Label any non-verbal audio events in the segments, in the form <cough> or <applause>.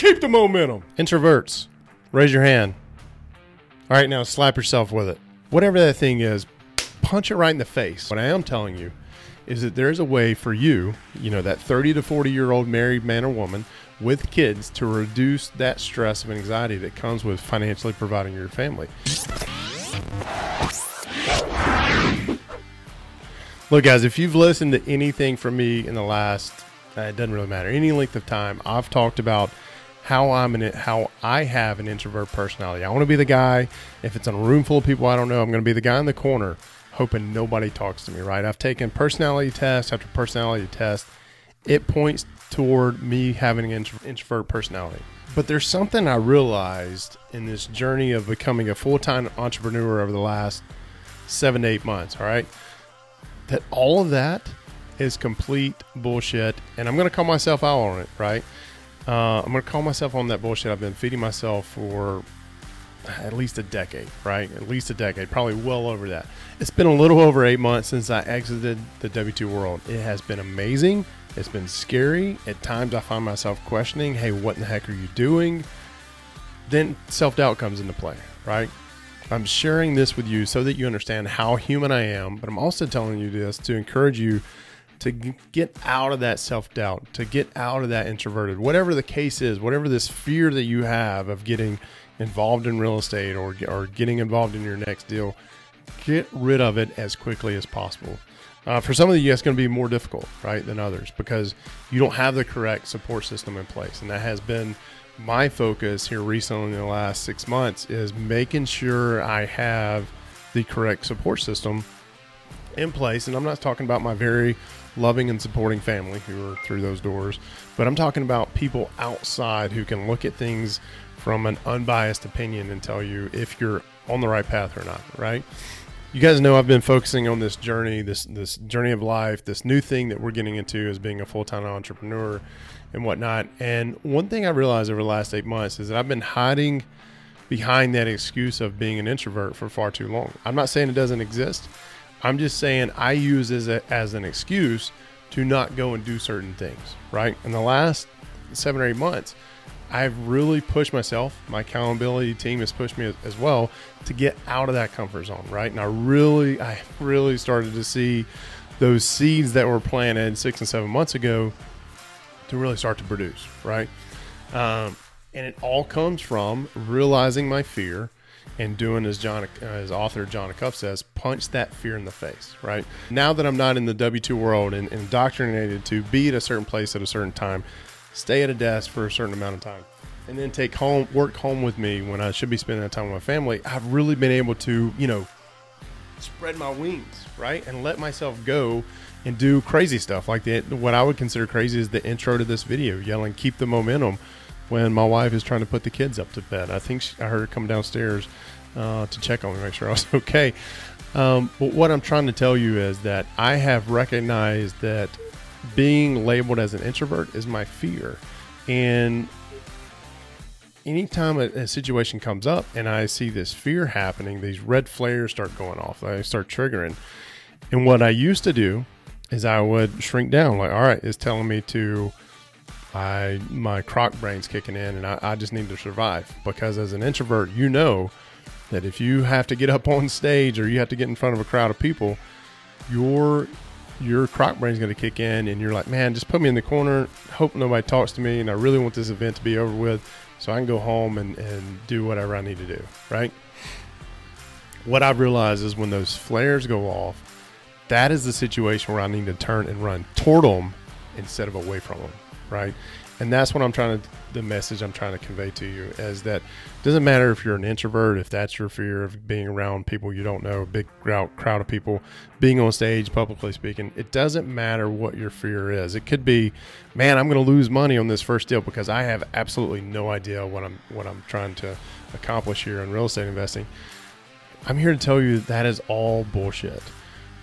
keep the momentum. Introverts, raise your hand. All right, now slap yourself with it. Whatever that thing is, punch it right in the face. What I am telling you is that there is a way for you, you know, that 30 to 40 year old married man or woman with kids to reduce that stress and anxiety that comes with financially providing your family. Look, guys, if you've listened to anything from me in the last, uh, it doesn't really matter, any length of time, I've talked about how I'm in it, how I have an introvert personality. I want to be the guy, if it's in a room full of people I don't know, I'm going to be the guy in the corner hoping nobody talks to me, right? I've taken personality test after personality test. It points toward me having an introvert personality. But there's something I realized in this journey of becoming a full time entrepreneur over the last seven to eight months, all right? That all of that is complete bullshit. And I'm going to call myself out on it, right? Uh, I'm going to call myself on that bullshit I've been feeding myself for at least a decade, right? At least a decade, probably well over that. It's been a little over eight months since I exited the W 2 world. It has been amazing. It's been scary. At times, I find myself questioning, hey, what in the heck are you doing? Then self doubt comes into play, right? I'm sharing this with you so that you understand how human I am, but I'm also telling you this to encourage you to get out of that self doubt, to get out of that introverted, whatever the case is, whatever this fear that you have of getting involved in real estate or, or getting involved in your next deal, get rid of it as quickly as possible. Uh, for some of you, it's going to be more difficult, right, than others because you don't have the correct support system in place. And that has been my focus here recently in the last six months is making sure I have the correct support system in place. And I'm not talking about my very loving and supporting family who are through those doors, but I'm talking about people outside who can look at things from an unbiased opinion and tell you if you're on the right path or not, right? You guys know I've been focusing on this journey, this this journey of life, this new thing that we're getting into as being a full time entrepreneur and whatnot. And one thing I realized over the last eight months is that I've been hiding behind that excuse of being an introvert for far too long. I'm not saying it doesn't exist. I'm just saying I use as a, as an excuse to not go and do certain things. Right in the last seven or eight months, I've really pushed myself. My accountability team has pushed me as well to get out of that comfort zone, right? And I really, I really started to see those seeds that were planted six and seven months ago to really start to produce, right? Um, and it all comes from realizing my fear and doing as Jon, as author Jon Acuff says, punch that fear in the face, right? Now that I'm not in the W two world and, and indoctrinated to be at a certain place at a certain time, stay at a desk for a certain amount of time, and then take home work home with me when I should be spending that time with my family, I've really been able to, you know, spread my wings, right? And let myself go and do crazy stuff like the what I would consider crazy is the intro to this video, yelling "keep the momentum" when my wife is trying to put the kids up to bed. I think she, I heard her come downstairs uh, to check on me, make sure I was <laughs> okay. Um, but what I'm trying to tell you is that I have recognized that being labeled as an introvert is my fear. And anytime a, a, situation comes up and I see this fear happening, these red flares start going off. I start triggering. And what I used to do is I would shrink down, like, all right, it's telling me to, I my croc brain's kicking in, and I, I just need to survive. Because as an introvert, you know that if you have to get up on stage or you have to get in front of a crowd of people, your your croc brain's going to kick in and you're like, man, just put me in the corner, hope nobody talks to me, and I really want this event to be over with so I can go home and, and do whatever I need to do, right? What I've realized is when those flares go off, that is the situation where I need to turn and run toward them instead of away from them, right? and that's what I'm trying to the message I'm trying to convey to you is that it doesn't matter if you're an introvert, if that's your fear of being around people you don't know, a big crowd of people, being on stage, publicly speaking. It doesn't matter what your fear is. It could be, man, I'm going to lose money on this first deal because I have absolutely no idea what I'm what I'm trying to accomplish here in real estate investing. I'm here to tell you that is all bullshit.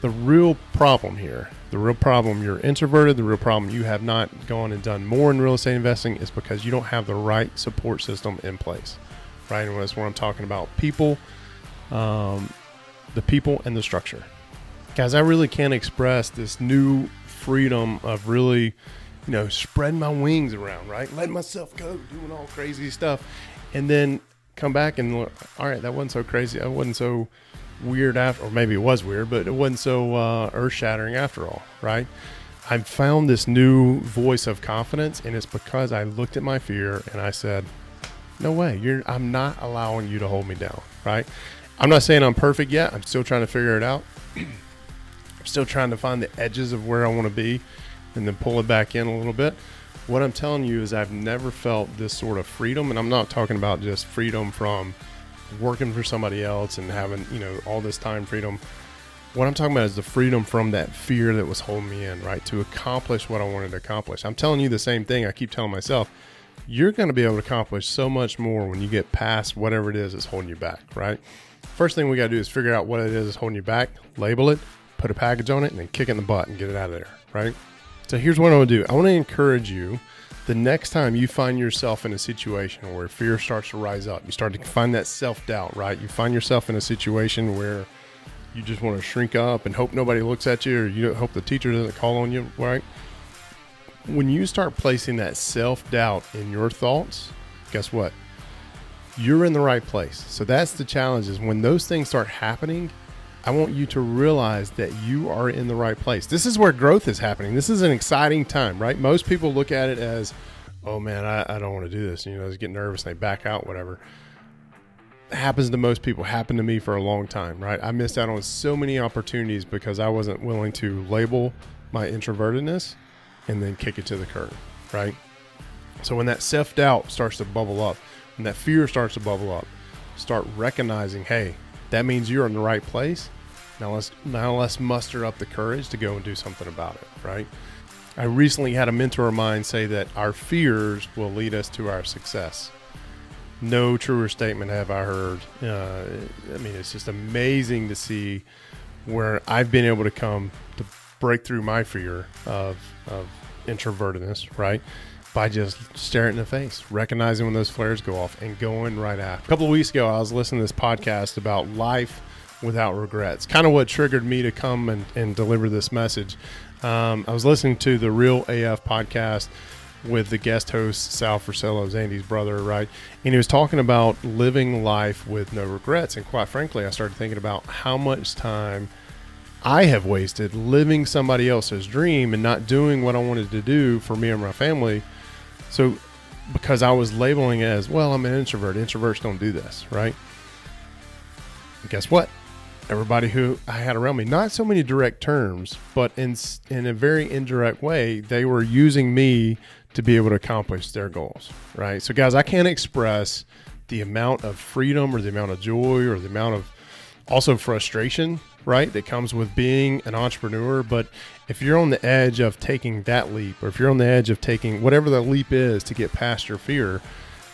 The real problem here the real problem you're introverted, the real problem you have not gone and done more in real estate investing is because you don't have the right support system in place. Right? And that's what I'm talking about. People, um, the people and the structure. Guys, I really can't express this new freedom of really you know, spreading my wings around, right? Letting myself go, doing all crazy stuff. And then come back and look, all right, that wasn't so crazy. That wasn't so weird after, or maybe it was weird, but it wasn't so uh, earth shattering after all, right? I found this new voice of confidence, and it's because I looked at my fear and I said, "No way, you're. I'm not allowing you to hold me down." Right? I'm not saying I'm perfect yet. I'm still trying to figure it out. <clears throat> I'm still trying to find the edges of where I want to be, and then pull it back in a little bit. What I'm telling you is, I've never felt this sort of freedom, and I'm not talking about just freedom from working for somebody else and having you know all this time freedom what I'm talking about is the freedom from that fear that was holding me in, right? To accomplish what I wanted to accomplish. I'm telling you the same thing I keep telling myself. You're going to be able to accomplish so much more when you get past whatever it is that's holding you back, right? First thing we got to do is figure out what it is that's holding you back, label it, put a package on it, and then kick it in the butt and get it out of there, right? So here's what I want to do I want to encourage you the next time you find yourself in a situation where fear starts to rise up, you start to find that self doubt, right? You find yourself in a situation where you just want to shrink up and hope nobody looks at you or you hope the teacher doesn't call on you, right? When you start placing that self doubt in your thoughts, guess what? You're in the right place. So that's the challenge is when those things start happening, I want you to realize that you are in the right place. This is where growth is happening. This is an exciting time, right? Most people look at it as, oh man, I, I don't want to do this. You know, they get nervous and they back out, whatever happens to most people happened to me for a long time right i missed out on so many opportunities because i wasn't willing to label my introvertedness and then kick it to the curb right so when that self-doubt starts to bubble up when that fear starts to bubble up start recognizing hey that means you're in the right place now let's now let's muster up the courage to go and do something about it right i recently had a mentor of mine say that our fears will lead us to our success no truer statement have I heard. Uh, I mean, it's just amazing to see where I've been able to come to break through my fear of, of introvertedness, right? By just staring in the face, recognizing when those flares go off, and going right after. A couple of weeks ago, I was listening to this podcast about life without regrets. Kind of what triggered me to come and, and deliver this message. Um, I was listening to the Real AF podcast with the guest host Sal Frisella, Andy's brother, right? And he was talking about living life with no regrets. And quite frankly, I started thinking about how much time I have wasted living somebody else's dream and not doing what I wanted to do for me and my family. So, because I was labeling it as, well, I'm an introvert. Introverts don't do this, right? And guess what? Everybody who I had around me, not so many direct terms, but in in a very indirect way, they were using me to be able to accomplish their goals, right? So, guys, I can't express the amount of freedom or the amount of joy or the amount of also frustration, right, that comes with being an entrepreneur. But if you're on the edge of taking that leap, or if you're on the edge of taking whatever the leap is to get past your fear,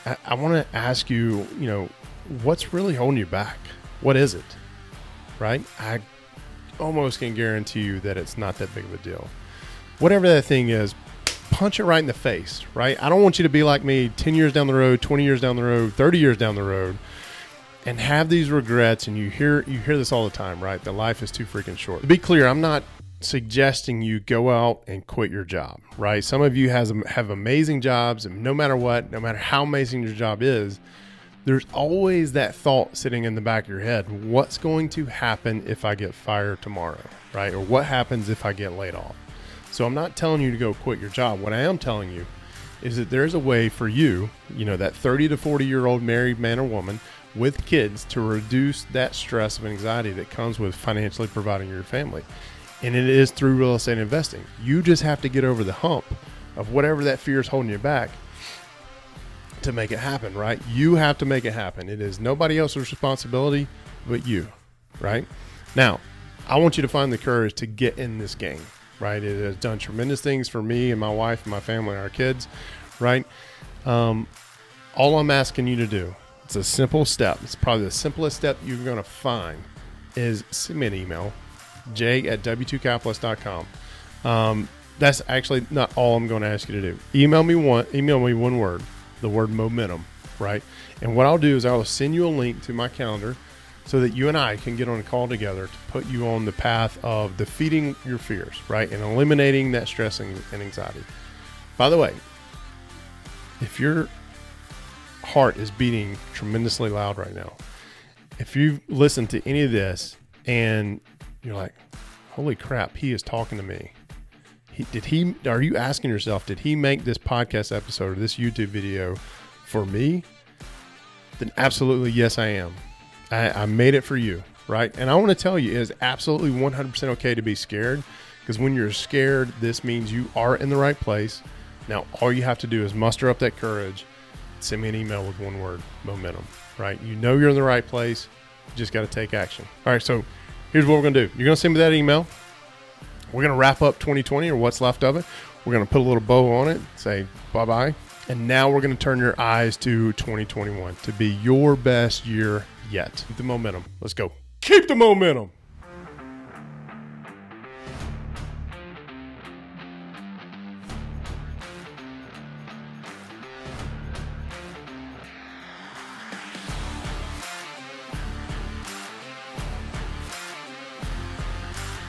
I, I want to ask you, you know, what's really holding you back? What is it, right? I almost can guarantee you that it's not that big of a deal. Whatever that thing is, punch it right in the face, right? I don't want you to be like me 10 years down the road, 20 years down the road, 30 years down the road and have these regrets and you hear you hear this all the time, right? That life is too freaking short. To be clear, I'm not suggesting you go out and quit your job, right? Some of you has have amazing jobs and no matter what, no matter how amazing your job is, there's always that thought sitting in the back of your head, what's going to happen if I get fired tomorrow, right? Or what happens if I get laid off? So I'm not telling you to go quit your job. What I am telling you is that there's a way for you, you know, that 30 to 40 year old married man or woman with kids to reduce that stress of anxiety that comes with financially providing your family. And it is through real estate investing. You just have to get over the hump of whatever that fear is holding you back to make it happen, right? You have to make it happen. It is nobody else's responsibility but you, right? Now, I want you to find the courage to get in this game right? It has done tremendous things for me and my wife and my family and our kids, right? Um, all I'm asking you to do, it's a simple step. It's probably the simplest step you're going to find is send me an email, j at w2capitalist.com. Um, that's actually not all I'm going to ask you to do. Email me one, email me one word, the word momentum, right? And what I'll do is I will send you a link to my calendar so that you and I can get on a call together to put you on the path of defeating your fears, right? And eliminating that stress and, anxiety. By the way, if your heart is beating tremendously loud right now, if you've listened to any of this and you're like, holy crap, he is talking to me. He, did he, are you asking yourself, did he make this podcast episode or this YouTube video for me? Then absolutely, yes, I am. I, I made it for you, right? And I want to tell you, it is absolutely 100% okay to be scared because when you're scared, this means you are in the right place. Now, all you have to do is muster up that courage. Send me an email with one word momentum, right? You know you're in the right place. You just got to take action. All right, so here's what we're going to do you're going to send me that email. We're going to wrap up 2020 or what's left of it. We're going to put a little bow on it, say bye bye. And now we're going to turn your eyes to 2021 to be your best year yet. Keep the momentum. Let's go. Keep the momentum.